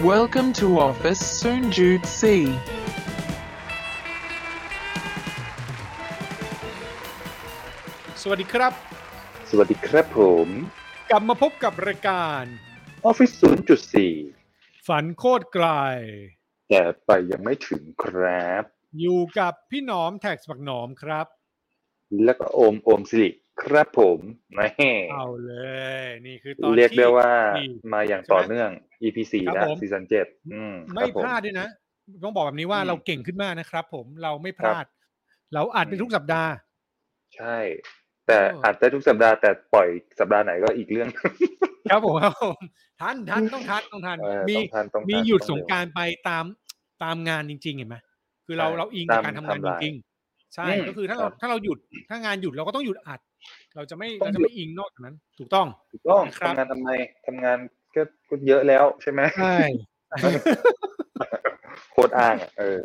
Welcome to office, Soon Jude C. สวัสดีครับ สวัสดีครับผม กลับมาพบกับรายการ Office 0.4 ฝันโคตรไกล แต่ไปยังไม่ถึงครับ อยู่กับพี่หนอมแท็กสปักหนอมครับ แล้วก็โอมโอมสิริ ครับผมแหม่เอาเลย นี่คือตอนเรียกได้ว่าที่มาอย่างใช่ไหมต่อเนื่อง EP 4ครับนะผมซีซั่นเจ็ดอืมไม่ครับผพลาดด้วยนะ ต้องบอกแบบนี้ว่าอืมเราเก่งขึ้นมากนะครับผมเราไม่พครับลาด เราอัดเป็นอืมทุกสัปดาห์ ใช่ แต่โอ้อาจได้ทุกสัปดาห์แต่ปล่อยสัปดาห์ไหนก็อีกเรื่อง ครับผมครับผมทันทันต้องทันต้องทันเออมีต้องทันต้องทันมีหยุดต้องสเร็งวกรารไปตามตามงานจริงๆเห็นไหมคือเราใช่เราอิงกับตามการทำงานไทม์จไลน์ริงๆ ใช่อืมก็คือถ้าครัเราบถ้าเราหยุดถ้างานหยุดเราก็ต้องหยุดอัด เราจะไม่ต้อเรางจะหยุดไม่อิงนอกจากนั้น ถูกต้องถูกต้องครับทำงานทำไมทำงานก็ก็เยอะแล้วใช่ไหมใช่โคตรอ้างอะเออ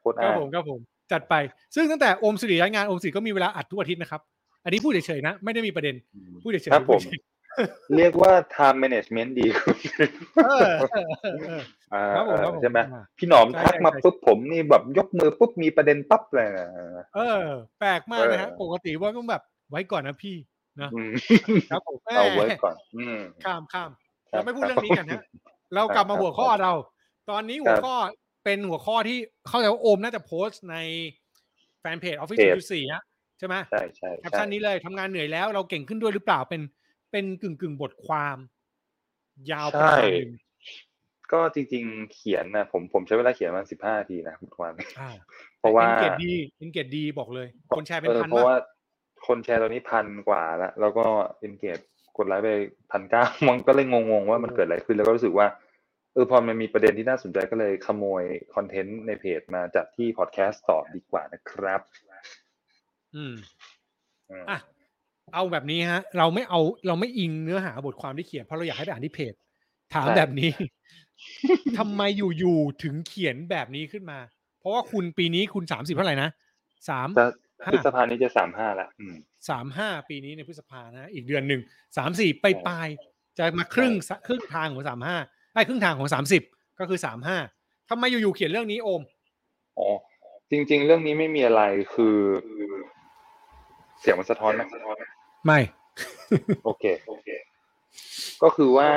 โคตรครัอ้าบงผมครับผม จัดไป ซึ่งตั้งแต่โอมสิริย้ายงานโอมสิริก็มีเวลาอัดทุกอาทิตย์นะครับ อันนี้พูดเฉยๆนะ ไม่ได้มีประเด็นพูดเฉยๆครับผมพูด เฉยเรียกว่า time management ดีขึ้นๆเออเออเออเอออ่าครับผมครับผมใช่ไหมอ่าพี่หนอมใช่ทักมาใช่ปุ๊บผมนี่แบบยกมือปุ๊บมีประเด็นปั๊บเลยนะเออ แปลกมากนะฮะเออปกติว่าต้องแบบไว้ก่อนนะพี่นะอืมครับผมเอาไว้แหมก่อนอืมข้ามข้ามครับเราไม่พูดเรื่องนี้กันฮะเรากลับมาครับหัวข้อเรา ตอนนี้หัวครับข้อเป็นหัวข้อที่เข้าใจว่าโอมน่าจะโพสต์ในแฟนเพจ Office เพจ4ฮะใช่ไหมใช่ใช่แคปใช่ชั่นนี้เลยทำงานเหนื่อยแล้วเราเก่งขึ้นด้วยหรือเปล่าเป็น เป็นกึ่งกึ่งๆบทความ ยาวประใช่มาณหนึงก็จริงๆ เขียนนะผมผมใช้เวลาเขียนมาสิบห้านาทีนะทุกวันอ่าเพราะว่าอินเกตดี engage ดีีบอกเลย คนแชร์เป็นเออพันเพราะมากว่าคนแชร์ตอนนี้พันกว่าแล้วแล้วก็ engage กดไลค์ไปพันเก้ามันก็เลยงงๆว่ามันเกิดอะไรขึ้นแล้วก็รู้สึกว่าเออพอมันมีประเด็นที่น่าสนใจก็เลยขโมย content ในเพจมาจัดที่พอดแคสต์ต่อดีกว่านะครับ อืมอืมอะ เอาแบบนี้ฮะ เราไม่เอาเราไม่อิงเนื้อหาบทความที่เขียนเพราะเราอยากให้ไปอ่านที่เพจ ถามแบบนี้ทำไมอยู่ๆถึงเขียนแบบนี้ขึ้นมา เพราะว่าคุณปีนี้คุณสามสิบเท่าไหร่นะสามจะห้าพฤษภานี้จะสามห้าละอืมสามห้าปีนี้ในพฤษภานะอีกเดือนหนึ่งสามสี่ไปปลายๆจะมาครึ่งสะครึ่งทางของสามห้าไอ้ครึ่งทางของสามสิบก็คือสามห้าทำไมอยู่ๆเขียนเรื่องนี้โอมอ๋อจริง ๆ เรื่องนี้ไม่มีอะไรคือ เสียงมันสะท้อนไหม ไม่ โอเคโอเค ก็คือว่า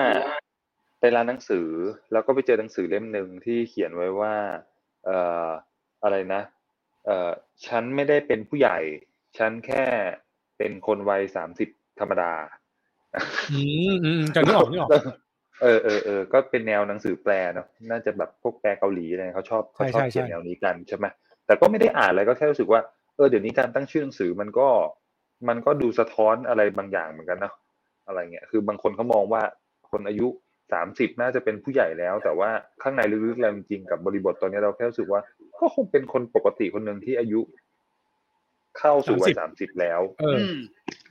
ไปร้านหนังสือแล้วก็ไปเจอหนังสือเล่มหนึ่งที่เขียนไว้ว่า เอ่ออะไรนะ เอ่อฉันไม่ได้เป็นผู้ใหญ่ ฉันแค่เป็นคนวัยสามสิบธรรมดา อืมอืมจะนึกออกนึกออกเออเออเออก็เป็นแนวหนังสือแปลเนาะน่าจะแบบพวกแปลเกาหลีอะไรเขาชอบเขาชอบใช่ใช่เขียนใช่แนวนี้กันใช่ไหมแต่ก็ไม่ได้อ่านอะไรก็แค่รู้สึกว่าเออเดี๋ยวนี้การตั้งชื่อหนังสือมันก็ มันก็ดูสะท้อนอะไรบางอย่างเหมือนกันเนาะอะไรเงี้ยคือบางคนเขามองว่าคนอายุสามสิบน่าจะเป็นผู้ใหญ่แล้ว แต่ว่าข้างในลึกๆแล้วจริงๆกับบริบทตอนนี้เราแค่รู้สึกว่า ก็คงเป็นคนปกติคนหนึ่งที่อายุ เข้าสู่วัยสามสิบแล้ว เออ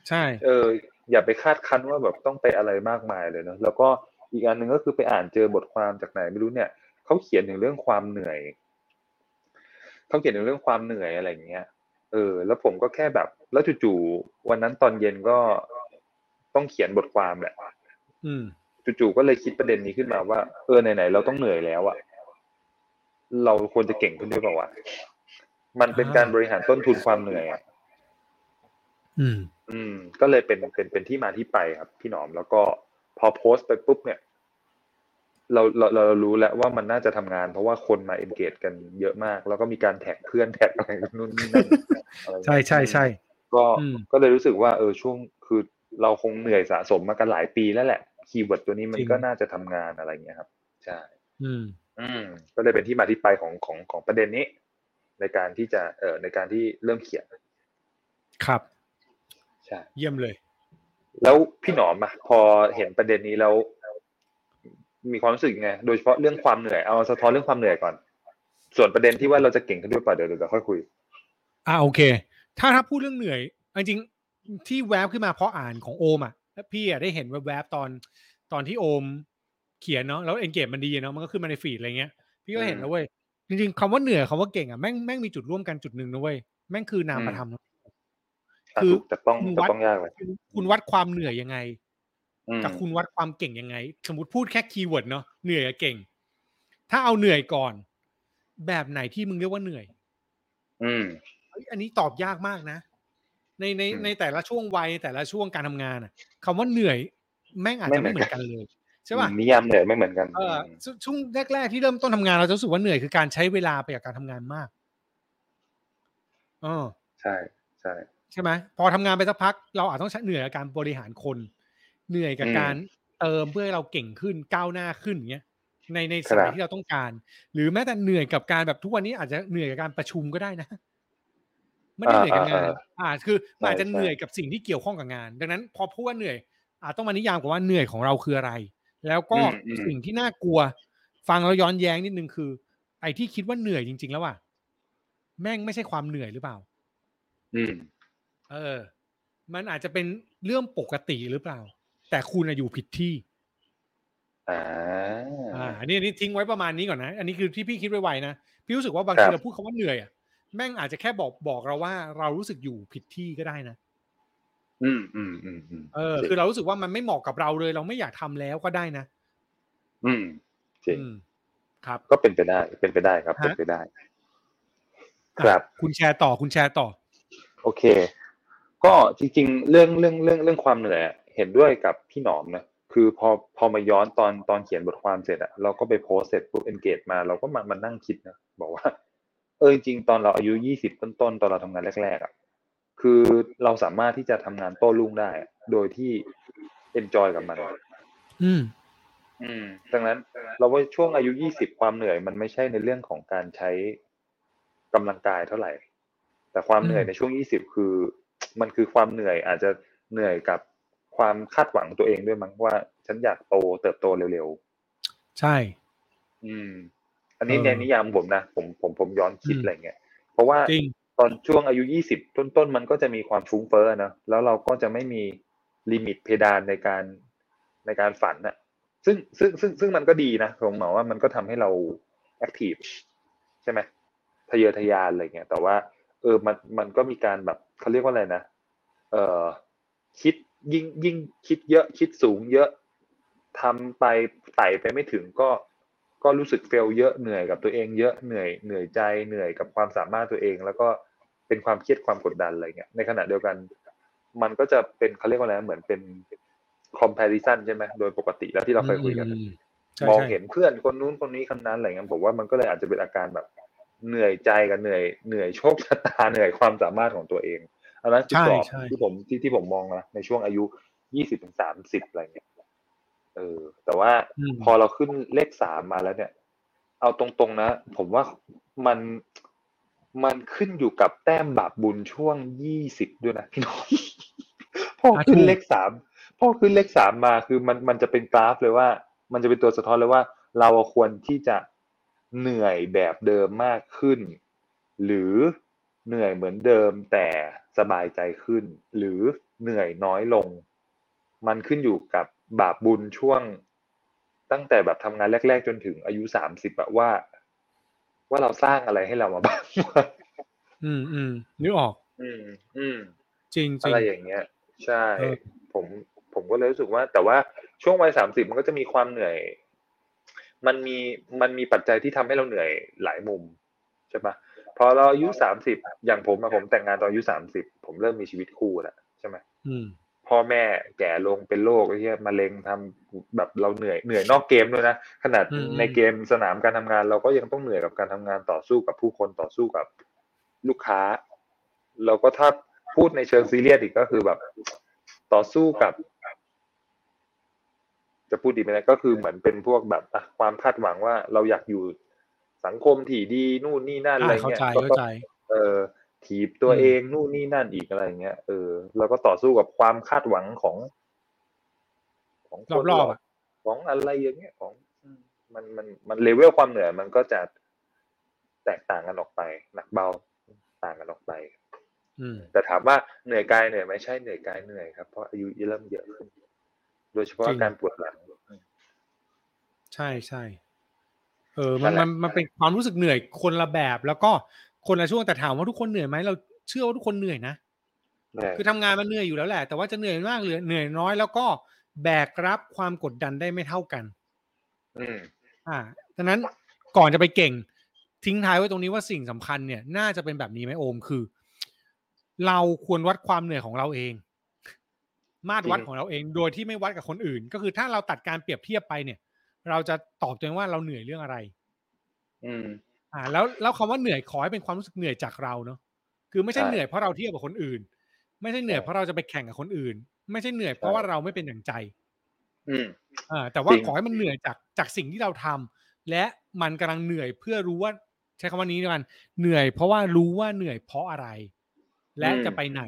ใช่ เออ อย่าไปคาดคั้นว่าแบบต้องไปอะไรมากมายเลยเนอะแล้วก็อีกอันหนึ่งก็คือไปอ่านเจอบทความจากไหนไม่รู้เนี่ยเขาเขียนถึงเรื่องความเหนื่อยเขาเขียนถึงเรื่องความเหนื่อยอะไรอย่างเงี้ยเออ แล้วผมก็แค่แบบ แล้วจู่ๆวันนั้นตอนเย็นก็ต้องเขียนบทความแหละอืมจู่ๆก็เลยคิดประเด็นนี้ขึ้นมาว่าเออไหนๆเราต้องเหนื่อยแล้วอะเราควรจะเก่งขึ้นด้วยเปล่าวะมันเป็นการบริหารต้นทุนความเหนื่อยอะอืม อืม ก็เลยเป็นเป็นเป็นที่มาที่ไปครับ พี่หนอมแล้วก็พอโพสต์ไปปุ๊บเนี่ย เราเราเรารู้แล้วว่ามันน่าจะทำงาน เพราะว่าคนมา engage กันเยอะมาก แล้วก็มีการ tag เพื่อน tag อะไรนู่นนี่นั่นอะไรใช่ใช่ใช่ ก็อืมก็เลยรู้สึกว่าเออช่วงคือเราคงเหนื่อยสะสมมากันหลายปีแล้วแหละ keyword ตัวนี้มันก็น่าจะทำงานอะไรอย่างเงี้ยครับ ใช่อืม อืม ก็เลยเป็นที่มาที่ไปของของของประเด็นนี้ ในการที่จะเอ่อในการที่เริ่มเขียนครับใช่เยี่ยมเลย แล้วพี่หนอมอะพอเห็นประเด็นนี้แล้ว มีความรู้สึกยังไงโดยเฉพาะเรื่องความเหนื่อยเอาสะท้อนเรื่องความเหนื่อยก่อน ส่วนประเด็นที่ว่าเราจะเก่งขึ้นด้วยเปล่าเดี๋ยวเดี๋ยวค่อยคุยอ่าโอเค ถ้าถ้าพูดเรื่องเหนื่อยเอาจริงๆที่แวบขึ้นมาเพราะอ่านของโอมอะแล้วพี่อะได้เห็นแวบๆตอนตอนที่โอมเขียนเนาะแล้วเอนเกจมันดีเนาะมันก็ขึ้นมาในฟีดอะไรเงี้ย พี่ก็เห็นอืมแล้วเว้ยจริงๆคำว่าเหนื่อยคำว่าเก่งอะแม่งแม่งมีจุดร่วมกันจุดหนึ่งนะเว้ยแม่งคือนามประธรรมนะอะคือถูกแต่ต้องคุณแต่วัดต้องยากเลยคุณคุณวัดความเหนื่อยยังไงอืมกับคุณวัดความเก่งยังไง สมมติพูดแค่ keyword เนาะเหนื่อยกับเก่ง ถ้าเอาเหนื่อยก่อน แบบไหนที่มึงเรียกว่าเหนื่อย อืมเฮ้ย อันนี้ตอบยากมากนะ ในในอืมในแต่ละช่วงวัยแต่ละช่วงการทำงานอะคำว่าเหนื่อยแม่งอาจจะไม่ไม่เหเหมืมืออนนกักันเลยใช่ป่ะนิยามเหนื่อยไม่เหมือนกันเออช่วงแรก ๆ ที่เริ่มต้นทำงานเราจะรู้สึกว่าเหนื่อยคือการใช้เวลาไปกับการทำงานมากเออใช่ใช่ใช่ไหมพอทำงานไปสักพัก เราอาจต้องใช้เหนื่อยกับการบริหารคน เหนื่อยกับอืมการเติมเพื่อให้เราเก่งขึ้นก้าวหน้าขึ้นอย่างเงี้ยในในสครัมัยบที่เราต้องการ หรือแม้แต่เหนื่อยกับการแบบทุกวันนี้อาจจะเหนื่อยกับการประชุมก็ได้นะ ไม่ได้เหนื่อยกับงาน อ่า คือมันอาจจะใช่เหนื่อยกับสิ่งที่เกี่ยวข้องกับงาน ดังนั้นพอพูดว่าเหนื่อยอาจต้องมานิยามก่อนว่าเหนื่อยของเราคืออะไร แล้วก็อืมอืมสิ่งที่น่ากลัว ฟังแล้วย้อนแย้งนิดนึงคือ ไอ้ที่คิดว่าเหนื่อยจริง ๆ แล้วอะแม่งไม่ใช่ความเหนื่อยหรือเปล่า อืม เออ มันอาจจะเป็นเรื่องปกติหรือเปล่า แต่คุณอะอยู่ผิดที่อ่าอ่าอันนี้อันนี้ทิ้งไว้ประมาณนี้ก่อนนะ อันนี้คือที่พี่คิดไว้ๆนะ พี่รู้สึกว่าบางครัทีบเราพูดคำว่าเหนื่อยอะ แม่งอาจจะแค่บอกบอกเราว่าเรารู้สึกอยู่ผิดที่ก็ได้นะอืมอืมอืมอืมเออ คือเรารู้สึกว่ามันไม่เหมาะกับเราเลย เราไม่อยากทำแล้วก็ได้นะ อืมจริงอืมครับ ก็เป็นไปได้ เป็นไปได้ครับฮะเป็นไปได้ ครับอะคุณแชร์ต่อคุณแชร์ต่อ โอเค ก็จริง ๆ เรื่องเรื่องเรื่องเรื่องความเหนื่อยอะเห็นด้วยกับพี่หนอมนะคือพอพอมาย้อนตอนตอนเขียนบทความเสร็จอะเราก็ไปโพสต์เสร็จปุ๊บเอนเกจมาเราก็มามานั่งคิดนะบอกว่าเออจริงๆตอนเราอายุยี่สิบต้นๆตอนเราทำงานแรกๆอะคือเราสามารถที่จะทำงานโต้รุ่งได้อะโดยที่เอนจอยกับมัน อืม อืมดังนั้น เราว่าช่วงอายุยี่สิบความเหนื่อย มันไม่ใช่ในเรื่องของการใช้กำลังกายเท่าไหร่ แต่ความเหนื่อยอืมในช่วงยี่สิบคือ มันคือความเหนื่อยอาจจะเหนื่อยกับความคาดหวังตัวเองด้วยมั้งว่า ฉันอยากโตเติบโตเร็วใช่ๆอืม อันนี้เออในนิยามผมนะผมผมผมย้อนคิดอืมอะไรเงี้ยเพราะว่าจริงตอนช่วงอายุยี่สิบต้นๆมันก็จะมีความฟุ้งเฟ้อนะแล้วเราก็จะไม่มีlimit เพดานในการในการฝันน่ะซึ่งซึ่งซึ่งซึ่งมันก็ดีนะผมหมายว่ามันก็ทำให้เรา active ใช่ไหมทะเยอทะยานอะไรเงี้ยแต่ว่า เออมันมันก็มีการแบบเขาเรียกว่าอะไรนะเออคิดยิ่งยิ่งคิดเยอะคิดสูงเยอะทำไปไต่ไปไม่ถึงก็ ก็รู้สึก fail เยอะเหนื่อยกับตัวเองเยอะเหนื่อยเหนื่อยใจเหนื่อยกับความสามารถตัวเอง แล้วก็เป็นความเครียดความกดดันอะไรเงี้ยในขณะเดียวกัน มันก็จะเป็นเขาเรียกว่าอะไรนะเหมือนเป็น comparison ใช่ไหมโดยปกติแล้วที่เราเคยคุยกันอืมใช่มองใช่เห็นเพื่อนคนนู้นคนนี้คนนั้นอะไรเงี้ยผมว่ามันก็เลยอาจจะเป็นอาการแบบเหนื่อยใจกับเหนื่อยเหนื่อยโชคชะตาเหนื่อยความสามารถของตัวเองอันนั้นคือกรอบใช่ใช่ที่ผมที่ที่ผมมองนะในช่วงอายุยี่สิบถึงสามสิบอะไรเงี้ย เออ แต่ว่าอืมพอเราขึ้นเลขสามมาแล้วเนี่ย เอาตรงๆนะ ผมว่ามันมันขึ้นอยู่กับแต้มบาปบุญช่วงยี่สิบด้วยนะพี่น้องพอขึ้นเลขสามพอขึ้นเลขสามมาคือมันมันจะเป็นกราฟเลยว่า มันจะเป็นตัวสะท้อนเลยว่า เราควรที่จะเหนื่อยแบบเดิมมากขึ้น หรือเหนื่อยเหมือนเดิมแต่สบายใจขึ้น หรือเหนื่อยน้อยลง มันขึ้นอยู่กับ บาปบุญช่วงตั้งแต่แบบทำงานแรก ๆ จนถึงอายุสามสิบอะว่า ว่าเราสร้างอะไรให้เรามาบ้างอืมอืมนึกออก อืมอืมจริงจอะริงไรอย่างเงี้ย ใช่เออผมผมก็เลยรู้สึกว่า แต่ว่าช่วงวัยสามสิบมันก็จะมีความเหนื่อย มันมีมันมีปัจจัยที่ทำให้เราเหนื่อยหลายมุมใช่ปะพอเราอายุสามสิบอย่างผมอะผมแต่งงานตอนอายุสามสิบผมเริ่มมีชีวิตคู่แล้วใช่ไหมอืม พ่อแม่แก่ลงเป็นโรคไอ้เหี้ยมะเร็งทำแบบเราเหนื่อยเหนื่อยนอกเกมด้วยนะขนาดอืมในเกมสนามการทำงาน เราก็ยังต้องเหนื่อยกับการทำงานต่อสู้กับผู้คนต่อสู้กับลูกค้า เราก็ถ้าพูดในเชิงซีเรียสอีกก็คือแบบต่อสู้กับ จะพูดดีไหมนะก็คือเหมือนเป็นพวกแบบอะความคาดหวังว่าเราอยากอยู่สังคมที่ดีนู่นนี่นั่นอะไรอ่าเข้าเงี้ยใจก็เข้าก็ใจ เออ ถีบตัวอืมเองนู่นนี่นั่นอีกอะไรเงี้ยเออแล้วก็ต่อสู้กับความคาดหวังของ ของคนรอบๆอะของอะไรอย่างเงี้ยของอืมมันมันมันเลเวลความเหนื่อยมันก็จะแตกต่างกันออกไป หนักเบาต่างกันออกไปอืมแต่ถามว่าเหนื่อยกายเหนื่อยไหมใช่เหนื่อยกายเหนื่อยครับเพราะอายุเริ่มเยอะขึ้น โดยเฉพาะจริงอาการปวดหลังใช่ใช่เออมันนั่นแหละมันมันเป็นความรู้สึกเหนื่อยคนละแบบ แล้วก็ คนละช่วงแต่ถามว่าทุกคนเหนื่อยไหมเราเชื่อว่าทุกคนเหนื่อยนะเหนื่อยคือทำงานมันเหนื่อยอยู่แล้วแหละ แต่ว่าจะเหนื่อยมากหรือเหนื่อยน้อย แล้วก็แบกรับความกดดันได้ไม่เท่ากันอืมอ่าดังนั้นก่อนจะไปเก่ง ทิ้งท้ายไว้ตรงนี้ว่าสิ่งสำคัญเนี่ย น่าจะเป็นแบบนี้ไหมโอมคือ เราควรวัดความเหนื่อยของเราเอง มาตรวัดของเราเอง โดยที่ไม่วัดกับคนอื่น ก็คือถ้าเราตัดการเปรียบเทียบไปเนี่ย เราจะตอบตัวเองว่าเราเหนื่อยเรื่องอะไร อืม อ่า แล้วแล้วคำว่าเหนื่อยขอให้เป็นความรู้สึกเหนื่อยจากเราเนาะคือไม่ใช่ใช่เหนื่อยเพราะเราเทียบกับคนอื่น ไม่ใช่เหนื่อยใช่เพราะเราจะไปแข่งกับคนอื่น ไม่ใช่เหนื่อยเพราะว่าเราไม่เป็นอย่างใจ อืมอ่าแต่ว่าจริงขอให้มันเหนื่อยจากจากสิ่งที่เราทำและมันกำลังเหนื่อยเพื่อรู้ว่าใช้คำว่านี้ด้วยกันเหนื่อยเพราะว่ารู้ว่าเหนื่อยเพราะอะไร และจะไปไหน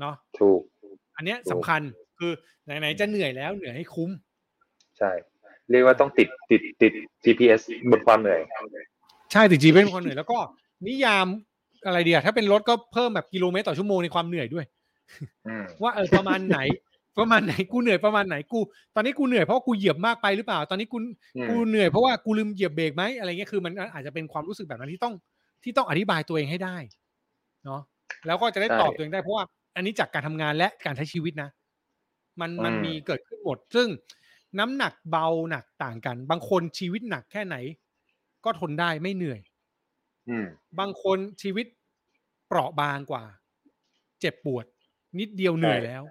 เนาะถูก อันเนี้ยถูกสำคัญคือไหนๆจะเหนื่อยแล้วเหนื่อยให้คุ้ม ใช่ เรียกว่าต้องติดติดติด GPS บนความเหนื่อย ใช่ติดจีเป็นความเหนื่อยแล้วก็นิยามอะไรเดียถ้าเป็นรถก็เพิ่มแบบกิโลเมตรต่อชั่วโมงในความเหนื่อยด้วยอืมว่าเออประมาณไหน ประมาณไหนกูเหนื่อยประมาณไหนกู ตอนนี้กูเหนื่อยเพราะว่ากูเหยียบมากไปหรือเปล่า ตอนนี้กูอืมกูเหนื่อยเพราะว่ากูลืมเหยียบเบรกไหมอะไรเงี้ยคือมันอาจจะเป็นความรู้สึกแบบนั้นที่ต้องที่ต้องอธิบายตัวเองให้ได้เนาะแล้วก็จะได้ตอบตัวเองได้เพราะว่า อันนี้จากการทำงานและการใช้ชีวิตนะ มันมันมีเกิดขึ้นหมด ซึ่งน้ำหนักเบาหนักต่างกัน บางคนชีวิตหนักแค่ไหน ก็ทนได้ไม่เหนื่อยอืมบางคนชีวิตเปราะบางกว่า เจ็บปวด นิดเดียวเหนื่อยแล้ว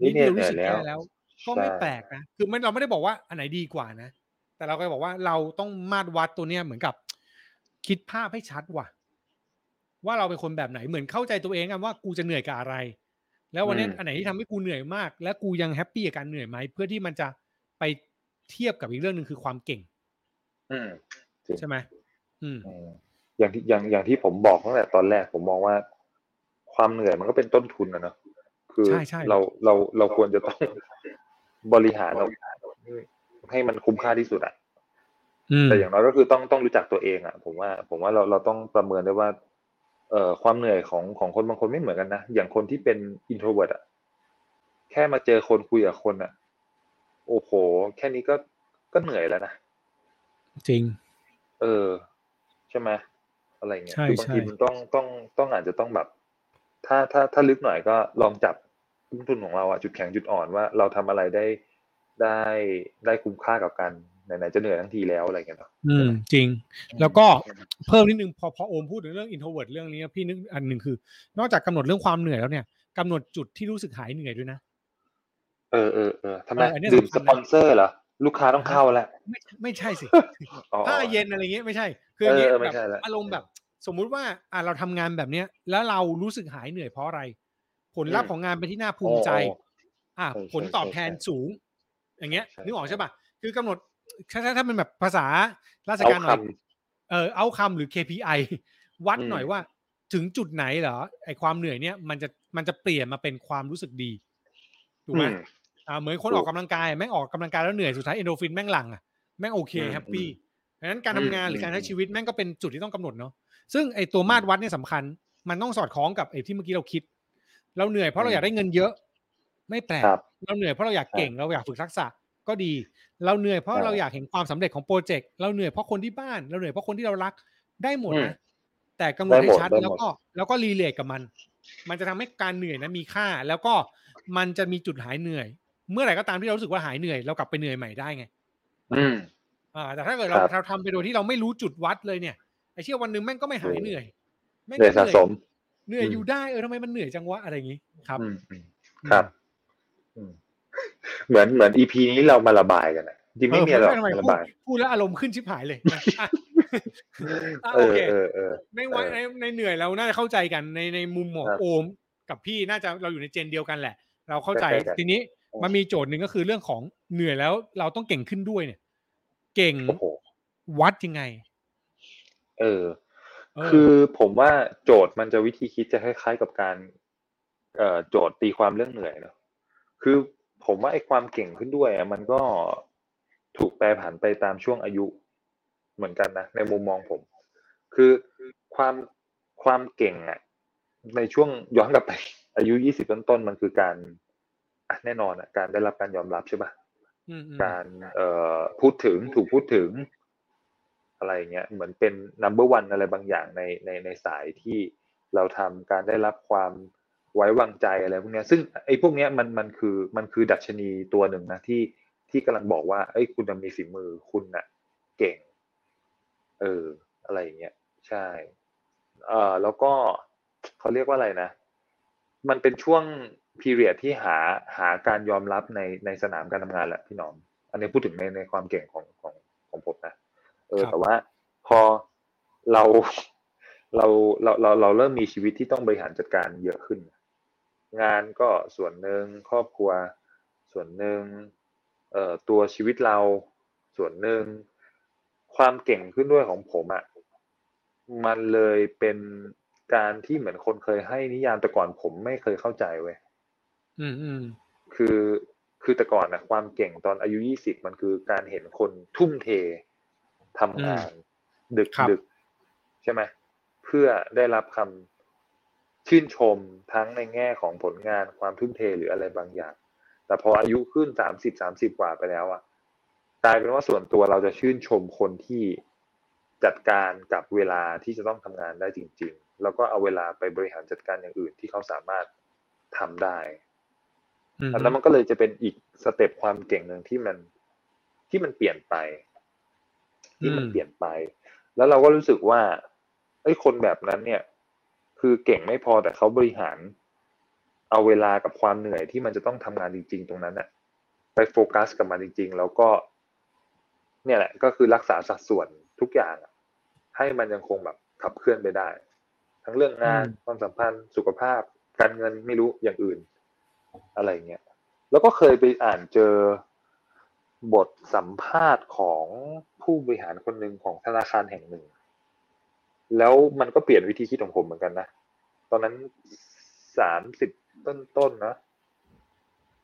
นี่เนี่ยเหรู้นื่อสึยกแล้วแย่แล้ว ก็ไม่ใช่แปลกนะคือมันเราไม่ได้บอกว่าอันไหนดีกว่านะแต่เราก็บอกว่าเราต้องมาตรวัดตัวเนี้ยเหมือนกับ คิดภาพให้ชัดว่ะ ว่าเราเป็นคนแบบไหนเหมือนเข้าใจตัวเองกันว่ากูจะเหนื่อยกับอะไร แล้ววันเนี้ยอืมอันไหนที่ทำให้กูเหนื่อยมาก และกูยังแฮปปี้กับการเหนื่อยไหมเพื่อที่มันจะไปเทียบกับอีกเรื่องหนึ่งคือความเก่งอืม ใช่ไหมอืมอืมอย่างที่อย่างอย่างที่ผมบอกตั้งแต่ตอนแรกผมมองว่า ความเหนื่อยมันก็เป็นต้นทุนนะเนอะคือใช่ใช่เราเราเราควรจะต้องบริหารเราให้มันคุ้มค่าที่สุดอะอืมแต่อย่างน้อยก็คือต้องต้องรู้จักตัวเองอะผมว่า ผมว่าเราเราต้องประเมินได้ว่า เอ่อความเหนื่อยของของคนบางคนไม่เหมือนกันนะอย่างคนที่เป็น introvert อะแค่มาเจอคนคุยกับคนอะโอ้โห แค่นี้ก็ก็เหนื่อยแล้วนะจริง เออ ใช่ไหมอะไรเงี้ยใช่คือบางใช่ทีมันต้องต้องต้องอาจจะต้องแบบ ถ้าถ้าถ้าลึกหน่อยก็ลองจับต้นทุนของเราอะจุดแข็งจุดอ่อนว่าเราทำอะไรได้ได้ได้คุ้มค่ากับการไหนๆจะเหนื่อยทั้งทีแล้วอะไรเงี้ยเนาะอืมจริง แล้วก็เพิ่มนิดนึงพอพอโอมพูดถึงเรื่อง introvert เรื่องนี้พี่นึกอันหนึ่งคือ นอกจากกำหนดเรื่องความเหนื่อยแล้วเนี่ยกำหนดจุดที่รู้สึกหายเหนื่อยด้วยนะ เออเออเออทำไมเอออันเนี้ยดื่มสำคัสญนะปอนเซอร์เหรอ ลูกค้าต้องเข้าแล้ว ไม่ไม่ใช่สิอ๋อผ้าเย็นอะไรเงี้ยไม่ใช่ คืออย่างเอเงี้อยเออไม่แบบใช่ละอารมณ์แบบ สมมุติว่าอ่าเราทำงานแบบเนี้ย แล้วเรารู้สึกหายเหนื่อยเพราะอะไร ผลลัพธ์ของงานเป็นที่น่าภูมิใจโอ้อ่าใช่ผลตอบใช่แทนใช่สูง อย่างเงี้ยใช่นึกออกใช่ใช่ป่ะคือกำหนดถ้าถ้าถ้าเป็นแบบภาษาราชเอาการหน่อยคำเออเอาคำหรือ KPI วัดอืมหน่อยว่า ถึงจุดไหนเหรอไอความเหนื่อยเนี่ยมันจะมันจะเปลี่ยนมาเป็นความรู้สึกดีถูกไหม อืมอ่าเหมือนคนถูกออกกำลังกายแม่งออกกำลังกายแล้วเหนื่อยสุดท้ายเอนโดรฟินแม่งหลังอะแม่งโอเคอืมแฮปปี้อืมดังนั้นการอืทำมงานหรือการอืมใช้ชีวิตแม่งก็เป็นจุดที่ต้องกำหนดเนาะซึ่งไอตัวมาตรวัดเนี่ยสำคัญ มันต้องสอดคล้องกับไอที่เมื่อกี้เราคิด เราเหนื่อยเพราะเราอยากได้เงินเยอะ ไม่แปลกครับเราเหนื่อยเพราะเราอยากเก่งเราอยากฝึกทักษะก็ดี เราเหนื่อยเพราะใช่เราอยากเห็นความสำเร็จของโปรเจกต์เราเหนื่อยเพราะคนที่บ้านเราเหนื่อยเพราะคนที่เรารักได้หมดอืมนะแต่กำหนดได้ให้หมดชัดได้หมดแล้วก็แล้วก็รีเลทกับมัน มันจะทำให้การเหนื่อยนั้นมีค่า แล้วก็มันจะมีจุดหายเหนื่อย เมื่อไหร่ก็ตามที่เรารู้สึกว่าหายเหนื่อยเรากลับไปเหนื่อยใหม่ได้ไง อืมอ่า แต่ถ้าเกิดเราครับเราทำไปโดยที่เราไม่รู้จุดวัดเลยเนี่ยไอ้เชื่อวันหนึ่งแม่งก็ไม่หายเหนื่อยแม่งเหนื่อยก็สะสม เหนื่อยอืมอยู่ได้เออทำไมมันเหนื่อยจังวะอะไรอย่างนี้ครับอืมอืมครับอืมเหมือนเหมือนอีพีนี้เรามาระบายกันอะจริงไม่มีอะไรหรอกเทำไมระพูดบายพูดแล้วอารมณ์ขึ้นชิบหายเลยอะอะเอโออเคเออเออในวัยเอในอในเหนื่อยเราน่าจะเข้าใจกันในในมุมของครับโอม กับพี่น่าจะเราอยู่ในเจนเดียวกันแหละ เราเข้าใจใกล้ๆกันทีนี้ มันมีโจทย์หนึ่งก็คือเรื่องของเหนื่อยแล้วเราต้องเก่งขึ้นด้วยเนี่ย เก่งโอ้โหวัดยังไงเออเออ คือผมว่าโจทย์มันจะวิธีคิดจะคล้ายๆกับการเอ่อโจทย์ตีความเรื่องเหนื่อยเนอะคือผมว่าไอ้ความเก่งขึ้นด้วยอะมันก็ถูกแปรผันไปตามช่วงอายุเหมือนกันนะในมุมมองผม คือความความเก่งอะในช่วงย้อนกลับไป อายุยี่สิบต้นๆมันคือการอะ แน่นอนอะการได้รับการยอมรับใช่ปะอืมอืมการเอ่อพูดถึงถูกพูดถึง อะไรเงี้ยเหมือนเป็น number one อะไรบางอย่างในในในสายที่เราทำการได้รับความไว้วางใจอะไรพวกเนี้ยซึ่งไอ้พวกเนี้ยมันมันคือมันคือดัชนีตัวหนึ่งนะที่ที่กำลังบอกว่าเอ้ยคุณจะมีฝีมือคุณน่ะ เก่ง เออ อะไรอย่างเงี้ยใช่เอ่อแล้วก็เขาเรียกว่าอะไรนะ มันเป็นช่วง พีเรียดที่หาหาการยอมรับในในสนามการทำงานแหละพี่หน้อง อันนี้พูดถึงในในความเก่งของของของผมนะเออครับแต่ว่าพอเราเราเราเราเราเริ่มมีชีวิตที่ต้องบริหารจัดการเยอะขึ้น งานก็ส่วนหนึ่งครอบครัว ส่วนหนึ่งเอ่อตัวชีวิตเราส่วนหนึ่งความเก่งขึ้นด้วยของผมอะ่ะมันเลยเป็นการที่เหมือนคนเคยให้นิยามแต่ก่อนผมไม่เคยเข้าใจเว้ย อืมอืมคือคือแต่ก่อนนะความเก่งตอนอายุยี่สิบมันคือการเห็นคนทุ่มเททำงาน ดึกครับดึกใช่ไหมเพื่อได้รับคำชื่นชมทั้งในแง่ของผลงานความทุ่มเทหรืออะไรบางอย่าง แต่พออายุขึ้นสามสิบสามสิบกว่าไปแล้วอะกลายเป็นว่าส่วนตัวเราจะชื่นชมคนที่จัดการกับเวลาที่จะต้องทำงานได้จริง ๆ แล้วก็เอาเวลาไปบริหารจัดการอย่างอื่นที่เขาสามารถทำได้ อืมอันนั้นมันก็เลยจะเป็นอีกสเต็ปความเก่งหนึ่งที่มันที่มันเปลี่ยนไป ที่มันเปลี่ยนไป แล้วเราก็รู้สึกว่าไอ้ยคนแบบนั้นเนี่ย คือเก่งไม่พอแต่เขาบริหาร เอาเวลากับความเหนื่อยที่มันจะต้องทำงานจริง ๆ ตรงนั้นน่ะ ไปโฟกัสกับมันจริง ๆ แล้วก็ เนี่ยแหละ ก็คือรักษาสัดส่วนทุกอย่างอะให้มันยังคงแบบขับเคลื่อนไปได้ ทั้งเรื่องงานอืมความสัมพันธ์สุขภาพ การเงินไม่รู้อย่างอื่น อะไรเงี้ยแล้วก็เคยไปอ่านเจอบทสัมภาษณ์ของผู้บริหารคนหนึ่งของธนาคารแห่งหนึ่ง แล้วมันก็เปลี่ยนวิธีคิดของผมเหมือนกันนะ ตอนนั้นสามสิบต้นๆนะ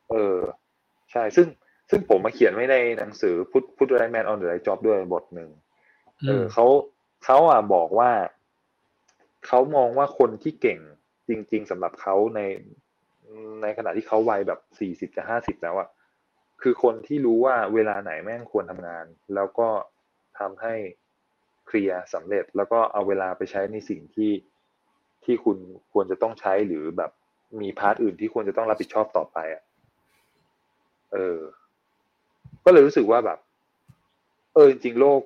เออ ใช่ ซึ่งซึ่งผมมาเขียนไว้ในหนังสือพุทพุทไรแมนออนเดอะไรจ็อบด้วยบทหนึ่งเออเขาเขาอะบอกว่า เขามองว่าคนที่เก่งจริง ๆสำหรับเขาใน ในขณะที่เขาวัยแบบสี่สิบจะห้าสิบแล้วอะคือคนที่รู้ว่าเวลาไหนแม่งควรทำงาน แล้วก็ทำให้เคลียร์สำเร็จแล้วก็เอาเวลาไปใช้ในสิ่งที่ที่คุณควรจะต้องใช้หรือแบบมี part อื่นที่ควรจะต้องรับผิดชอบต่อไปอะเออ ก็เลยรู้สึกว่าแบบ เออจริงๆโลก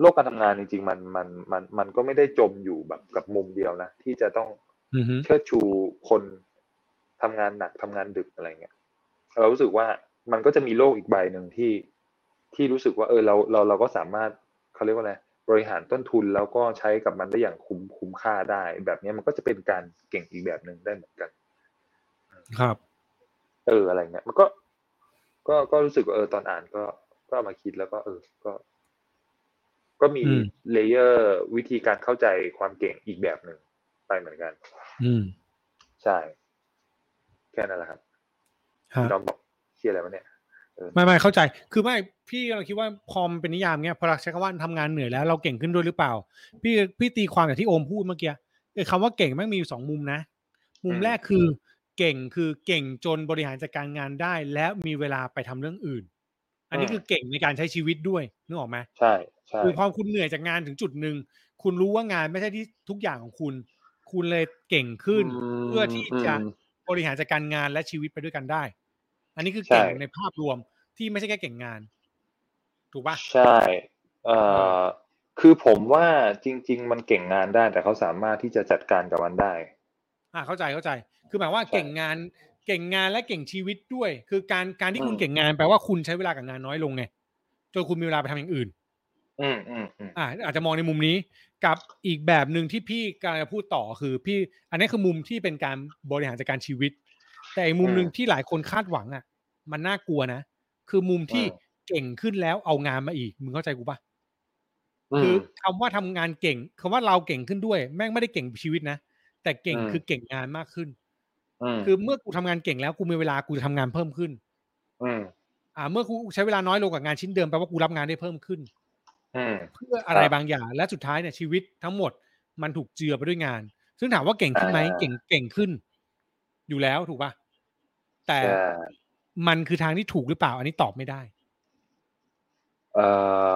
โลกการทำงานจริง ๆ มันมันมันมันก็ไม่ได้จมอยู่แบบกับมุมเดียวนะที่จะต้องอืมฮึเชิดชูคน ทำงานหนักทำงานดึกอะไรเงี้ยเรารู้สึกว่ามันก็จะมีโลกอีกใบหนึ่งที่ที่รู้สึกว่าเออเราเราเราก็สามารถเขาเรียกว่าอะไรบริหารต้นทุนแล้วก็ใช้กับมันได้อย่างคุ้มคุ้มค่าได้ แบบเนี้ยมันก็จะเป็นการเก่งอีกแบบหนึ่งได้เหมือนกัน ครับ เอออะไรเงี้ยมันก็ ก็ก็รู้สึกว่าเออตอนอ่านก็ก็เอามาคิดแล้วก็ เออก็ ก็มีอืมเลเยอร์วิธีการเข้าใจความเก่งอีกแบบหนึ่งไปเหมือนกัน อืม ใช่ แค่นั้นแหละครับฮะน้องบอกเชียอะไรวะเนี่ยไม่ไม่เข้าใจ คือไม่พี่กำลังคิดว่าพอมันเป็นนิยามเนี้ยพอเราใช้คำว่าทำงานเหนื่อยแล้วเราเก่งขึ้นด้วยหรือเปล่า พี่พี่ตีความอย่างที่โอมพูดเมื่อกี้ไอ้คำว่าเก่งแม่งมีอยู่สองมุมนะ มุมอืมแรกคือเก่งคือเก่งจนบริหารจัดการงานได้ และมีเวลาไปทำเรื่องอื่น อันนี้คือเก่งในการใช้ชีวิตด้วยนึกออกไหมใช่ใช่คือพอคุณเหนื่อยจากงานถึงจุดหนึ่งคุณรู้ว่างานไม่ใช่ที่ทุกอย่างของคุณ คุณเลยเก่งขึ้นมเพื่อที่จะอืม บริหารจัดการงานและชีวิตไปด้วยกันได้ อันนี้คือใช่เก่งในภาพรวมที่ไม่ใช่แค่เก่งงาน ถูกปะใช่เอ่อคือผมว่าจริง ๆ มันเก่งงานได้ แต่เขาสามารถที่จะจัดการกับมันได้ อ่าเข้าใจเข้าใจ คือหมายว่าใช่เก่งงานเก่งงานและเก่งชีวิตด้วย คือการการที่คุณอืมเก่งงานแปลว่าคุณใช้เวลากับงานน้อยลงไงจนคุณมีเวลาไปทำอย่างอื่น อืมอืมอืมอ่าอาจจะมองในมุมนี้กับอีกแบบหนึ่งที่พี่กำลังจะพูดต่อคือพี่ อันนี้คือมุมที่เป็นการบริหารจัดการชีวิต แต่อีกมุมหนึ่งที่หลายคนคาดหวังอะ มันน่ากลัวนะ คือมุมที่เก่งขึ้นแล้วเอางานมาอีก มึงเข้าใจกูปะคือคำว่าทำงานเก่งคำว่าเราเก่งขึ้นด้วย แม่งไม่ได้เก่งชีวิตนะแต่เก่งอืมคือเก่งงานมากขึ้นอืมคือเมื่อกูทำงานเก่งแล้วกูมีเวลากูจะทำงานเพิ่มขึ้นอืมอ่า เมื่อกูใช้เวลาน้อยลงกับงานชิ้นเดิมแปลว่ากูรับงานได้เพิ่มขึ้นอืม เพื่ออะไรครับบางอย่าง และสุดท้ายเนี่ยชีวิตทั้งหมดมันถูกเจือไปด้วยงาน ซึ่งถามว่าเก่งขึ้นไหมอ่าเก่งเก่งขึ้น อยู่แล้วถูกปะแต่ใช่มันคือทางที่ถูกหรือเปล่า อันนี้ตอบไม่ได้ เอ่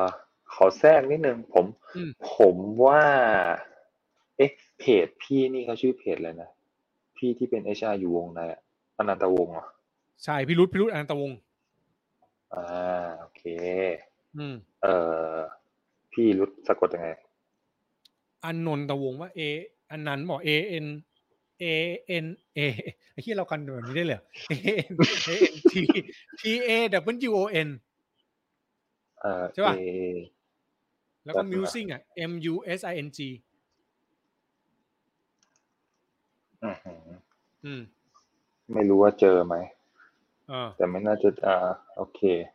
อขอแทรกนิดนึงผมอืมผมว่า เอ๊ะเพจพี่นี่เขาชื่อเพจอะไรนะพี่ที่เป็นเอชอาอยู่วงในอะอนันตวงศ์เหรอใช่พิรุษพิรุษอนันตวงศ์อ่าโอเค อืม เอ่อ พี่รุดสะกดยังไงอันนนตะวงศ์ว่า A อันนั้นบอก A N A N A ไอ้ที่เรากันแบบนี้ได้เลยเหรอ A N A N T T A W O N เอ่อใช่ปะเอแล้วก็แป๊บนึงนะ musing อะ M U S I N G อื้อหืออืม ไม่รู้ว่าเจอไหมเออแต่ไม่น่าจะอ่าโอเคอะ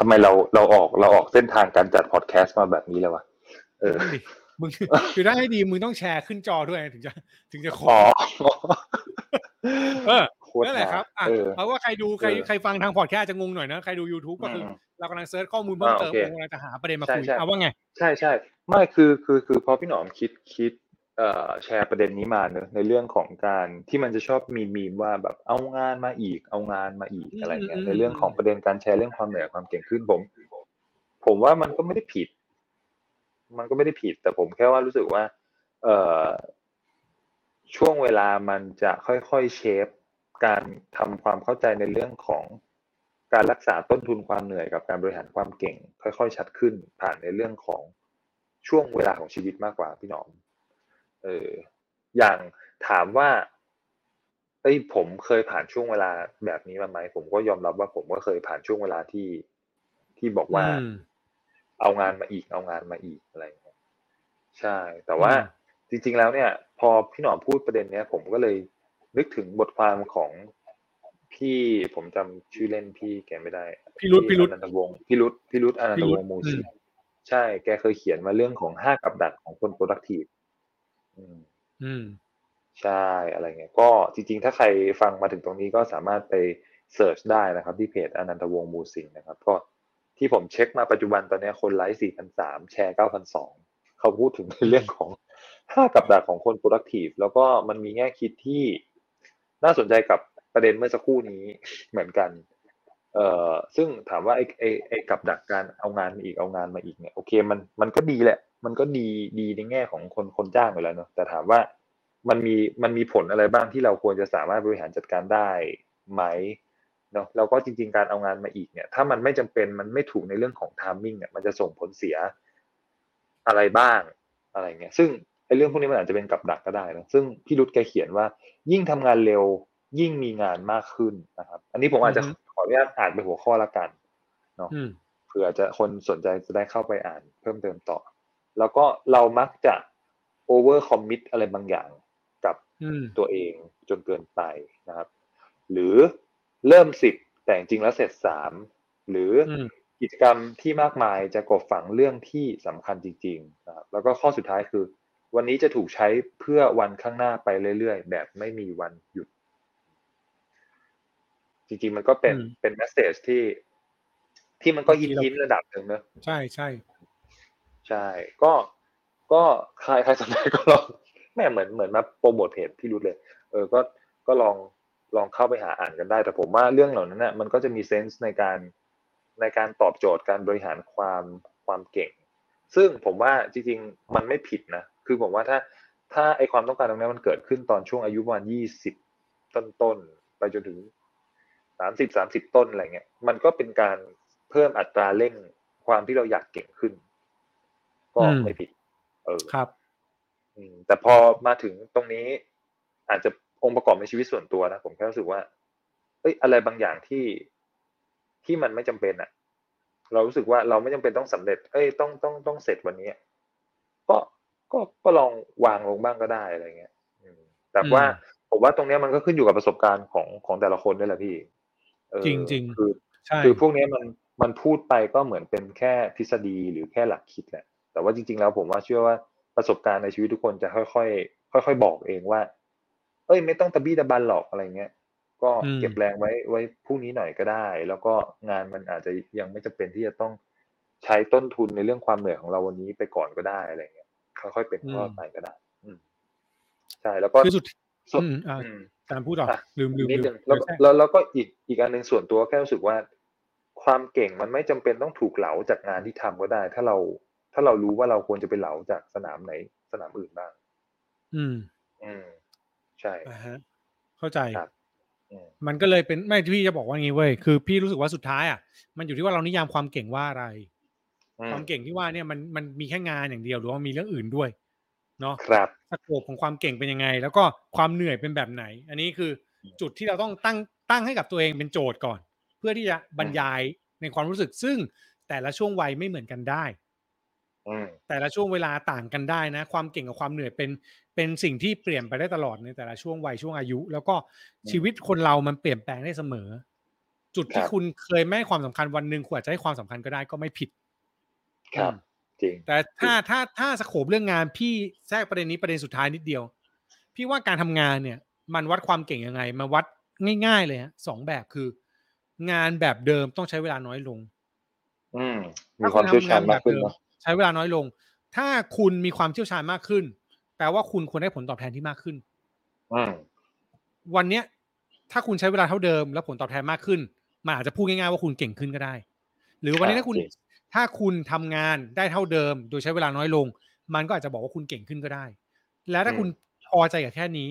ทำไมเราเราออกเราออกเส้นทางการจัดพอดแคสต์มาแบบนี้เลยวะเออนั่นดิมึงคือได้ให้ดีมึงต้องแชร์ขึ้นจอด้วยถึงจะถึงจะครบอ๋อเออโคตรนั่นแหละครับอะเออเอาว่าใครดูใครเออใครฟังทางพอดแคสต์จะงงหน่อยนะใครดู YouTube ก็คืออมเรากำลัง search ข้อมูลเพิ่มอ่าเติมโอเคกำลังจะหาประเด็นมาใช่คุยใช่เอาว่าไง ใช่ใช่ไม่คือคือคือพอพี่หนอมคิดคิดเอ่อ แชร์ประเด็นนี้มาเนอะในเรื่องของการที่มันจะชอบมีมีมว่าแบบเอางานมาอีก เอางานมาอีกอืมอะไรเงี้อืยมในเรื่องของประเด็นการแชร์เรื่องความเหนื่อยความเก่งขึ้นผม ผมว่ามันก็ไม่ได้ผิด มันก็ไม่ได้ผิด แต่ผมแค่ว่ารู้สึกว่า เอ่อช่วงเวลามันจะค่อยๆเชฟการทำความเข้าใจในเรื่องของการรักษาต้นทุนความเหนื่อยกับการบริหารความเก่ง ค่อย ๆ ชัดขึ้นผ่านในเรื่องของช่วงเวลาของชีวิตมากกว่าพี่หนอม เอออย่างถามว่าเอ้ยผมเคยผ่านช่วงเวลาแบบนี้มาไหมผมก็ยอมรับว่าผมก็เคยผ่านช่วงเวลาที่ที่บอกว่าอืมเอางานมาอีกเอางานมาอีกอะไรอย่างเงี้ยใช่ แต่ว่าอืมจริง ๆ แล้วเนี่ย พอพี่หนอมพูดประเด็นเนี้ย ผมก็เลยนึกถึงบทความของพี่ผมจำชื่อเล่นพี่แกไม่ได้ พี่รุธพี่รุธอนันตวงศ์พี่รุธพี่รุธอนันตวงศ์มูอืสีมใช่ แกเคยเขียนมาเรื่องของห้ากับดักของคน productive อืม อืม ใช่ อะไรเงี้ย ก็จริง ๆ ถ้าใครฟังมาถึงตรงนี้ก็สามารถไปเสิร์ชได้นะครับ ที่เพจอนันตวงศ์มูสิงห์นะครับ ก็ที่ผมเช็คมาปัจจุบันตอนนี้คนไลค์4,003แชร์9,002เขาพูดถึงในเรื่องของห้ากับดักของคน productive แล้วก็มันมีแง่คิดที่น่าสนใจกับประเด็นเมื่อสักครู่นี้ เหมือนกัน เอ่อซึ่งถามว่าไอ้ไอ้ไอ้กับดักการเอางานมาอีกเอางานมาอีกเนี่ยโอเคมันมันก็ดีแหละ มันก็ดีดีในแง่ของคนคนจ้างอยู่แล้วเนอะแต่ถามว่ามันมีมันมีผลอะไรบ้างที่เราควรจะสามารถบริหารจัดการได้ไหมเนาะแล้วก็จริง ๆ การเอางานมาอีกเนี่ย ถ้ามันไม่จำเป็นมันไม่ถูกในเรื่องของทามมิ่งเนี่ยมันจะส่งผลเสียอะไรบ้างอะไรเงี้ยซึ่งไอ้เรื่องพวกนี้มันอาจจะเป็นกับดักก็ได้นะซึ่งพี่รุธแกเขียนว่า ยิ่งทำงานเร็วยิ่งมีงานมากขึ้นนะครับ อันนี้ผมอาจจะ อือฮึขออนุญาตอ่านเป็นหัวข้อละกันเนาะอืมเผื่อจะคนสนใจจะได้เข้าไปอ่านเพิ่มเติมต่อ แล้วก็เรามักจะ overcommit อะไรบางอย่างกับอืมตัวเองจนเกินไปนะครับ หรือเริ่มสิบแต่จริงๆแล้วเสร็จสามหรือออืมกิจกรรมที่มากมายจะกบฝังเรื่องที่สำคัญจริงๆนะครับแล้วก็ข้อสุดท้ายคือ วันนี้จะถูกใช้เพื่อวันข้างหน้าไปเรื่อยๆ แบบไม่มีวันหยุด จริงๆมันก็เป็นอืมเป็นแมสเซจที่ที่มันก็ยินที่เรายินระดับหนึ่งเนอะใช่ใช่ใช่ ก็ก็ใครใครสนใจก็ลองแม่เหมือนเหมือนมาโปรโมทเพจพี่รุธเลย เออก็ก็ลองลองเข้าไปหาอ่านกันได้ แต่ผมว่าเรื่องเหล่านั้นน่ะมันก็จะมีเซนส์ในการในการตอบโจทย์การบริหารความความเก่ง ซึ่งผมว่าจริงๆ มันไม่ผิดนะ คือผมว่าถ้าถ้าไอความต้องการตรงนี้มันเกิดขึ้นตอนช่วงอายุประมาณยี่สิบต้นๆ ไปจนถึง สามสิบสามสิบต้นอะไรเงี้ยมันก็เป็นการเพิ่มอัตราเร่งความที่เราอยากเก่งขึ้น ก็ไม่ผิด เออครับอืมแต่พอมาถึงตรงนี้ อาจจะองค์ประกอบในชีวิตส่วนตัวนะผมแค่รู้สึกว่าเอ้ยอะไรบางอย่างที่ที่มันไม่จำเป็นอะเรารู้สึกว่าเราไม่จำเป็นต้องสำเร็จ เอ้ยต้องต้องต้องเสร็จวันนี้ก็ก็ก็ลองวางลงบ้างก็ได้อะไรเงี้ยอืมแต่ว่าอืมผมว่าตรงเนี้ยมันก็ขึ้นอยู่กับประสบการณ์ของของแต่ละคนด้วยแหละพี่ เออจริงๆคือใช่คือพวกเนี้ยมันมันพูดไปก็เหมือนเป็นแค่ทฤษฎีหรือแค่หลักคิดแหละ แต่ว่าจริง ๆ แล้วผมว่าเชื่อว่าประสบการณ์ในชีวิตทุกคนจะค่อยๆค่อย ๆ บอกเองว่า เอ้ย ไม่ต้องตะบี้ตะบันหรอกอะไรเงี้ยก็อืมเก็บแรงไว้ไว้พรุ่งนี้หน่อยก็ได้ แล้วก็งานมันอาจจะยังไม่จำเป็นที่จะต้องใช้ต้นทุนในเรื่องความเหนื่อยของเราวันนี้ไปก่อนก็ได้อะไรเงี้ยค่อยๆเป็นค่อยๆไปก็ได้อืมใช่แล้วก็คือสุดส่วนอืมอ่าอืม ตามพูดต่ออะลืมลืมนิดลืนึมงแล้วเดี๋ยวแทรกแล้วแล้วก็อีกอีกอันหนึ่งส่วนตัวแค่รู้สึกว่า ความเก่งมันไม่จำเป็นต้องถูกเหลาจากงานที่ทำก็ได้ ถ้าเราถ้าเรารู้ว่าเราควรจะไปเหลาจากสนามไหนสนามอื่นบ้าง อืม อืม ใช่อ่าฮะ เข้าใจครับอืมมันก็เลยเป็นไม่ที่พี่จะบอกว่างี้เว้ยคือ พี่รู้สึกว่าสุดท้ายอะมันอยู่ที่ว่าเรานิยามความเก่งว่าอะไรอืมความเก่งที่ว่าเนี่ยมันมันมีแค่งานอย่างเดียวหรือว่ามีเรื่องอื่นด้วย เนาะครับสโคปของความเก่งเป็นยังไง แล้วก็ความเหนื่อยเป็นแบบไหน อันนี้คือจุดที่เราต้องตั้งตั้งให้กับตัวเองเป็นโจทย์ก่อน เพื่อที่จะบรรยายในความรู้สึกซึ่งแต่ละช่วงวัยไม่เหมือนกันได้อืมแต่ละช่วงเวลาต่างกันได้นะ ความเก่งกับความเหนื่อยเป็นเป็นสิ่งที่เปลี่ยนไปได้ตลอดในแต่ละช่วงวัยช่วงอายุ แล้วก็ชีวิตคนเรามันเปลี่ยนแปลงได้เสมอ จุดที่ครับคุณเคยไม่ให้ความสำคัญวันหนึ่งคุณอาจจะให้ความสำคัญก็ได้ก็ไม่ผิด ครับอืม จริง แต่ถ้าถ้าถ้าสโคปเรื่องงานพี่แทรกประเด็นนี้ประเด็นสุดท้ายนิดเดียว พี่ว่าการทำงานเนี่ย มันวัดความเก่งยังไงมาวัดง่าย ๆ เลยฮะสองแบบคือ งานแบบเดิมต้องใช้เวลาน้อยลง อืมมีถ้าความคุณเชี่ยวชาญทำงานมากขึ้นแบบเดิมเนาะใช้เวลาน้อยลง ถ้าคุณมีความเชี่ยวชาญมากขึ้น แปลว่าคุณควรได้ผลตอบแทนที่มากขึ้นอืมวันเนี้ย ถ้าคุณใช้เวลาเท่าเดิม แล้วผลตอบแทนมากขึ้นมันอาจจะพูดง่ายๆว่าคุณเก่งขึ้นก็ได้ หรือวันนี้ถ้าคุณจริง ถ้าคุณทำงานได้เท่าเดิม โดยใช้เวลาน้อยลง มันก็อาจจะบอกว่าคุณเก่งขึ้นก็ได้ แล้วถ้าคุณพอใจกับแค่นี้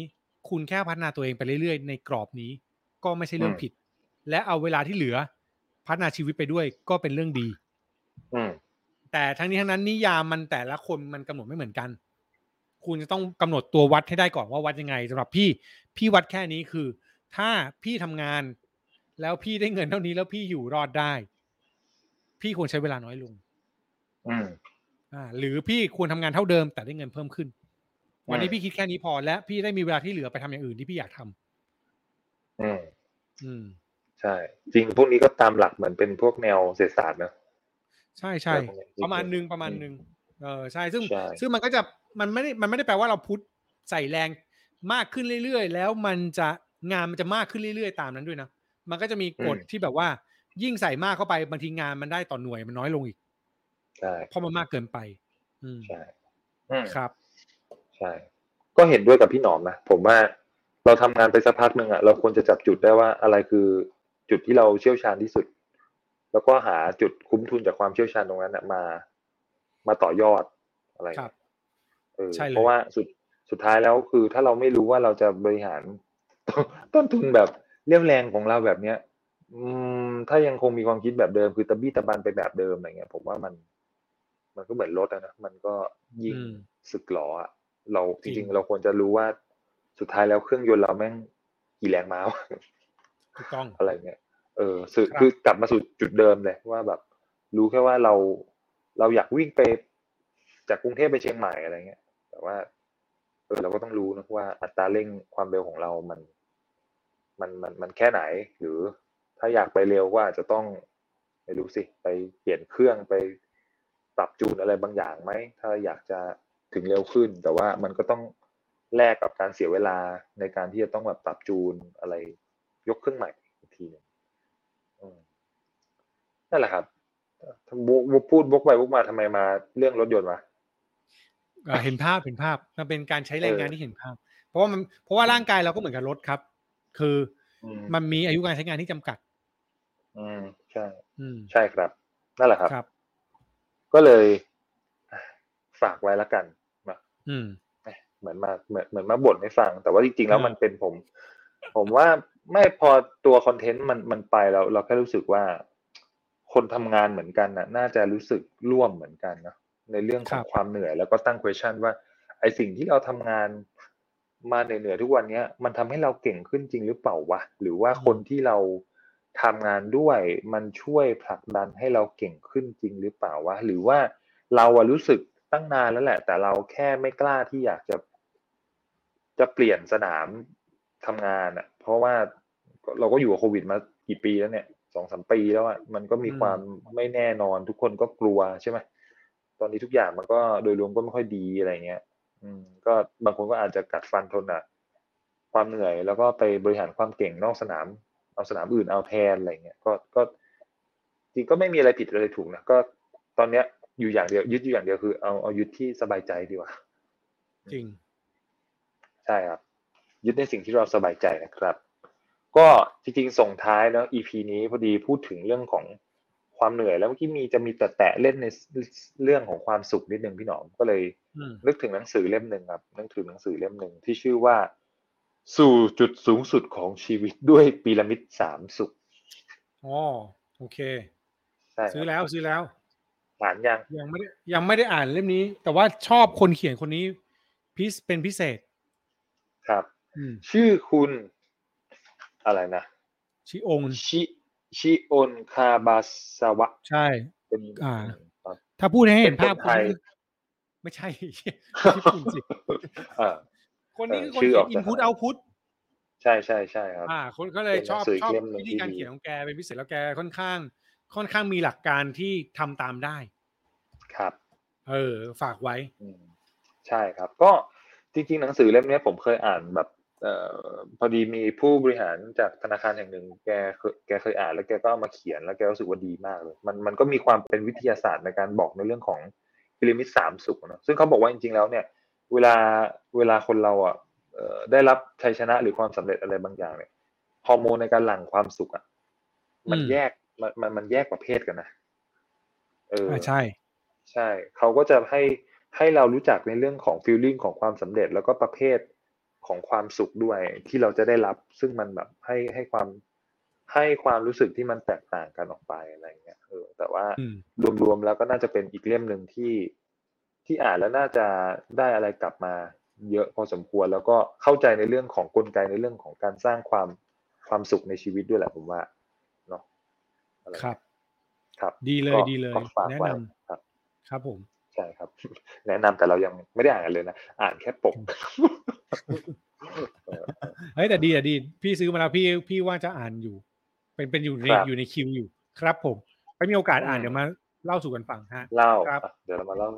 คุณแค่พัฒนาตัวเองไปเรื่อยๆ ในกรอบนี้ ก็ไม่ใช่เรื่องผิด และเอาเวลาที่เหลือ พัฒนาชีวิตไปด้วยก็เป็นเรื่องดีอืมแต่ทั้งนี้ทั้งนั้นนิยามมันแต่ละคนมันกำหนดไม่เหมือนกัน คุณจะต้องกำหนดตัววัดให้ได้ก่อนว่าวัดยังไงสำหรับพี่ พี่วัดแค่นี้คือ ถ้าพี่ทำงาน แล้วพี่ได้เงินเท่านี้แล้วพี่อยู่รอดได้ พี่ควรใช้เวลาน้อยลงอืมอ่า หรือพี่ควรทำงานเท่าเดิมแต่ได้เงินเพิ่มขึ้น วันนี้อืมพี่คิดแค่นี้พอและพี่ได้มีเวลาที่เหลือไปทำอย่างอื่นที่พี่อยากทำอืม อืม ใช่ จริงพวกนี้ก็ตามหลักเหมือนเป็นพวกแนวเศรษฐศาสตร์นะใช่ใช่เรื่องพวกนี้ประมาณหนึ่งอืมประมาณหนึ่งเออใช่ซึ่งใช่ซึ่งมันก็จะมันไม่ได้มันไม่ได้แปลว่าเราพุทใส่แรงมากขึ้นเรื่อยๆ แล้วมันจะงานมันจะมากขึ้นเรื่อยๆ ตามนั้นด้วยนะ มันก็จะมีกฎที่แบบว่า ยิ่งใส่มากเข้าไปบางทีงานมันได้ต่อหน่วยมันน้อยลงอีกใช่เพราะมันมากเกินไป อืมใช่อืมครับ ใช่ ก็เห็นด้วยกับพี่หนอมนะผมว่าเราทำงานไปสักพักหนึ่งอะเราควรจะจับจุดได้ว่าอะไรคือจุดที่เราเชี่ยวชาญที่สุด แล้วก็หาจุดคุ้มทุนจากความเชี่ยวชาญตรงนั้นน่ะมา มาต่อยอดอะไรครับเออใช่เลยเพราะว่าสุดสุดท้ายแล้วคือ ถ้าเราไม่รู้ว่าเราจะบริหารต้นทุนแบบเรี่ยวแรงของเราแบบเนี้ย อืมถ้ายังคงมีความคิดแบบเดิมคือตะบี้ตะบันไปแบบเดิมอะไรเงี้ยผมว่ามัน มันก็เหมือนรถอะนะมันก็ยิ่งอืมสึกหรออะเราจจริงริงๆเราควรจะรู้ว่าสุดท้ายแล้วเครื่องยนต์เราแม่งกี่แรงม้าวะถูกต้องอะไรเงี้ยเออคือครับคือกลับมาสู่จุดเดิมเลยว่าแบบ รู้แค่ว่าเราเราอยากวิ่งไปจากกรุงเทพไปเชียงใหม่อะไรเงี้ย แต่ว่า เออเราก็ต้องรู้นะว่าอัตราเร่งความเร็วของเรามัน มันมันมันแค่ไหนหรือ ถ้าอยากไปเร็วก็อาจจะต้องไม่รู้สิไปเปลี่ยนเครื่องไปปรับจูนอะไรบางอย่างไหมถ้าอยากจะถึงเร็วขึ้น แต่ว่ามันก็ต้องแลกกับการเสียเวลาในการที่จะต้องแบบปรับจูนอะไรยกเครื่องใหม่อีกทีหนึงอืมนั่นแหละครับถ้าบวกพูดวกไปวกมาทำไมมาเรื่องรถยนต์วะเอ่อเห็นภาพเห็นภาพมันเป็นการใช้แรงงานเออที่เห็นภาพ เพราะว่ามันเพราะว่าร่างกายเราก็เหมือนกับรถครับ คืออืมมันมีอายุการใช้งานที่จำกัด อืมใช่อืมใช่ครับ นั่นแหละครับครับก็เลยฝากไว้แล้วกันนะอืมเหมือนมาเหมือนเหมือนมาบ่นให้ฟัง แต่ว่าจริงๆแล้วอ่ามัมันเป็นผม ผมว่าไม่พอตัวคอนเทนต์มันมันไปแล้วเราแค่รู้สึกว่า คนทำงานเหมือนกันนะน่าจะรู้สึกร่วมเหมือนกันนะในเรื่องของความเหนื่อย แล้วก็ตั้ง question ว่า ไอสิ่งที่เราทำงานมาเหนื่อยๆทุกวันเนี้ย มันทำให้เราเก่งขึ้นจริงหรือเปล่าวะหรือว่าคนที่เรา ทำงานด้วยมันช่วยผลักดันให้เราเก่งขึ้นจริงหรือเปล่าวะหรือว่าเราอะรู้สึกตั้งนานแล้วแหละ แต่เราแค่ไม่กล้าที่อยากจะ จะเปลี่ยนสนามทำงานอะเพราะว่าเราก็อยู่กับโควิดมากี่ปีแล้วเนี่ยสองสามปีแล้วอะมันก็มีอืมความไม่แน่นอนทุกคนก็กลัวใช่ไหมตอนนี้ทุกอย่างมันก็โดยรวมก็ไม่ค่อยดีอะไรเงี้ย อืม ก็บางคนก็อาจจะกัดฟันทนอะความเหนื่อยแล้วก็ไปบริหารความเก่งนอกสนาม เอาสนามอื่นเอาแทนอะไรเงี้ยก็ก็จริงก็ไม่มีอะไรผิดอะไรถูกนะก็ตอนเนี้ยอยู่อย่างเดียวยึดอยู่อย่างเดียวคือเอาเอายึดที่สบายใจดีกว่า จริง ใช่ครับ ยึดในสิ่งที่เราสบายใจนะครับ ก็จริงๆส่งท้ายเนาะ EP นี้พอดีพูดถึงเรื่องของความเหนื่อยแล้วเมื่อกี้มีจะมีแตะๆเล่นในเรื่องของความสุขนิดนึงพี่หนอมก็เลยอืมนึกถึงหนังสือเล่มหนึ่งครับนึกถึงหนังสือเล่มหนึ่งที่ชื่อว่า สู่จุดสูงสุดของชีวิตด้วยพีระมิดสามสุขอ๋อโอเค ใช่ครับซื้อแล้วซื้อแล้วอ่านยังยังไม่ได้ยังไม่ได้อ่านเล่มนี้ แต่ว่าชอบคนเขียนคนนี้พิเศษเป็นพิเศษ ครับอืมชื่อคุณอะไรนะชิองค์ชิชิโอนคาบาสวะ ใช่เป็นอ่า ถ้าพูดให้เห็นเป็นภาพคนไทยคุณไม่ใช่ญี่ปุ่นสิอ่า คนนี้คือคนชื่อเขีอยอกนจากอินพุตไหนเอาพุตใช่ใช่ใช่ครับ อ่า คนก็เลยเป็นหชนัอบงสืออีชกอบเล่มหนึ่งวิธีที่การดีเขียนของแกเป็นพิเศษแล้วแกค่อนข้าง ค่อนข้างมีหลักการที่ทำตามได้ ครับ เออ ฝากไว้อืมใช่ครับ ก็จริง ๆ หนังสือเล่มเนี้ยผมเคยอ่านแบบเอ่อพอดีมีผู้บริหารจากธนาคารแห่งหนึ่ง แกเคยแกเคยอ่านแล้วแกก็เอามาเขียนแล้วแกรู้สึกว่าดีมากเลย มันมันก็มีความเป็นวิทยาศาสตร์ในการบอกในเรื่องของพีระมิดสามสุขเนอะซึ่งเขาบอกว่าจริงๆแล้วเนี่ย เวลาเวลาคนเราอะเอ่อได้รับชัยชนะหรือความสำเร็จอะไรบางอย่างเนี่ยฮอร์โมนในการหลั่งความสุขอะมันอืมแยกมันมันมันแยกประเภทกันนะเอออ่าใช่ ใช่เขาก็จะให้ให้เรารู้จักในเรื่องของฟีลลิ่งของความสำเร็จแล้วก็ประเภทของความสุขด้วยที่เราจะได้รับ ซึ่งมันแบบให้ให้ความให้ความรู้สึกที่มันแตกต่างกันออกไปอะไรเงี้ยเออแต่ว่าอืมรวมๆแล้วก็น่าจะเป็นอีกเล่มหนึ่งที่ ที่อ่านแล้วน่าจะได้อะไรกลับมาเยอะพอสมควรแล้วก็เข้าใจในเรื่องของกลไกในเรื่องของการสร้างความความสุขในชีวิตด้วยแหละผมว่าเนาะอะไรครับ ครับ ดีเลยก็ดีเลยก็ฝากแนะไว้นำครับครับผมใช่ครับ แนะนำแต่เรายังไม่ได้อ่านกันเลยนะอ่านแค่ปกเออเฮ้ยแต่ดีอะดี พี่ซื้อมาแล้วพี่พี่ว่าจะอ่านอยู่ เป็นเป็นอยู่ในครับอยู่ในคิวอยู่ ครับผมไปมีโอกาสอ่านอืมเดี๋ยวมาเล่าสู่กันฟังฮะเล่าครับอะเดี๋ยวเรามาเล่า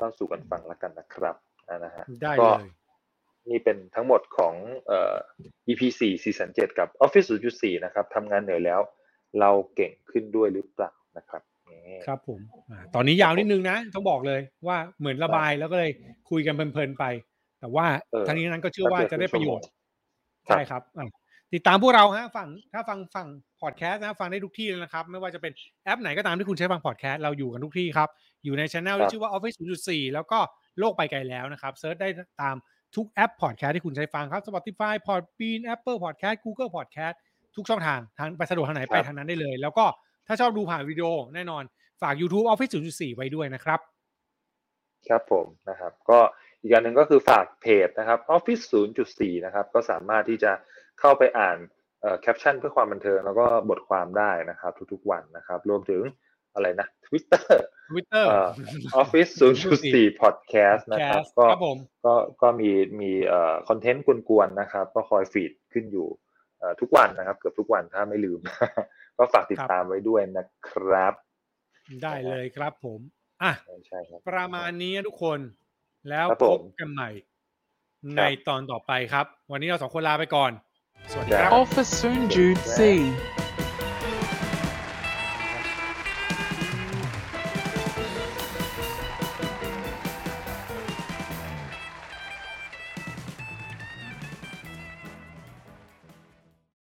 เล่าสู่กันฟังแล้วกันนะครับอ่านะฮะได้ก็เลยนี่เป็นทั้งหมดของเอ่อ EP 4 Season 7กับ Office 0.4 นะครับทำงานเหนื่อยแล้ว เราเก่งขึ้นด้วยหรือเปล่านะครับนี่ครับผมอ่าตอนนี้ยาวนิดนึงนะ ต้องบอกเลยว่าเหมือนระบายแล้วก็เลยคุยกันเพลินๆไป แต่ว่าเออทั้งนี้นั้นก็เชื่อว่าจะได้ประโยชน์ครับใช่ครับอะ ติดตามพวกเราฮะฟังถ้าฟังฟังพอดแคสต์นะฟังได้ทุกที่เลยนะครับ ไม่ว่าจะเป็นแอปไหนก็ตามที่คุณใช้ฟังพอดแคสต์เราอยู่กันทุกที่ครับ อยู่ในช anel ครับที่ชื่อว่า Office 0.4 แล้วก็โลกไปไกลแล้วนะครับ search ได้ตามทุกแอปพอดแคสต์ที่คุณใช้ฟังครับ Spotify Podbean Apple Podcast Google Podcast ทุกช่องทางทางไปสะดวกทางไหนไปทางนั้นได้เลย แล้วก็ถ้าชอบดูผ่านวิดีโอแน่นอนฝาก YouTube Office 0.4 ไว้ด้วยนะครับครับผมนะครับ ก็อีกอันหนึ่งก็คือฝากเพจนะครับ Office 0.4 นะครับ ก็สามารถที่จะ เข้าไปอ่านแคปชั่นเพื่อความบันเทิงแล้วก็บทความได้นะครับ ทุกๆวันนะครับ รวมถึงอะไรนะ Twitter Twitter เอ่อ Office 0.4 Podcast นะครับ Podcast ก็ครับผมก็ก็มีมีเอ่อคอนเทนต์กวนๆนะครับ ก็คอย feed ขึ้นอยู่เอ่อทุกวันนะครับ เกือบทุกวันถ้าไม่ลืม ก็ฝากติดครับตามไว้ด้วยนะครับ ได้เลยครับผมอะใช่ครับประมาณนี้นะทุกคนแล้วครับพผมบกันใหม่ในตอนต่อไปครับ วันนี้เราสองคนลาไปก่อน สวัสดีครับ Office Soon Jude C.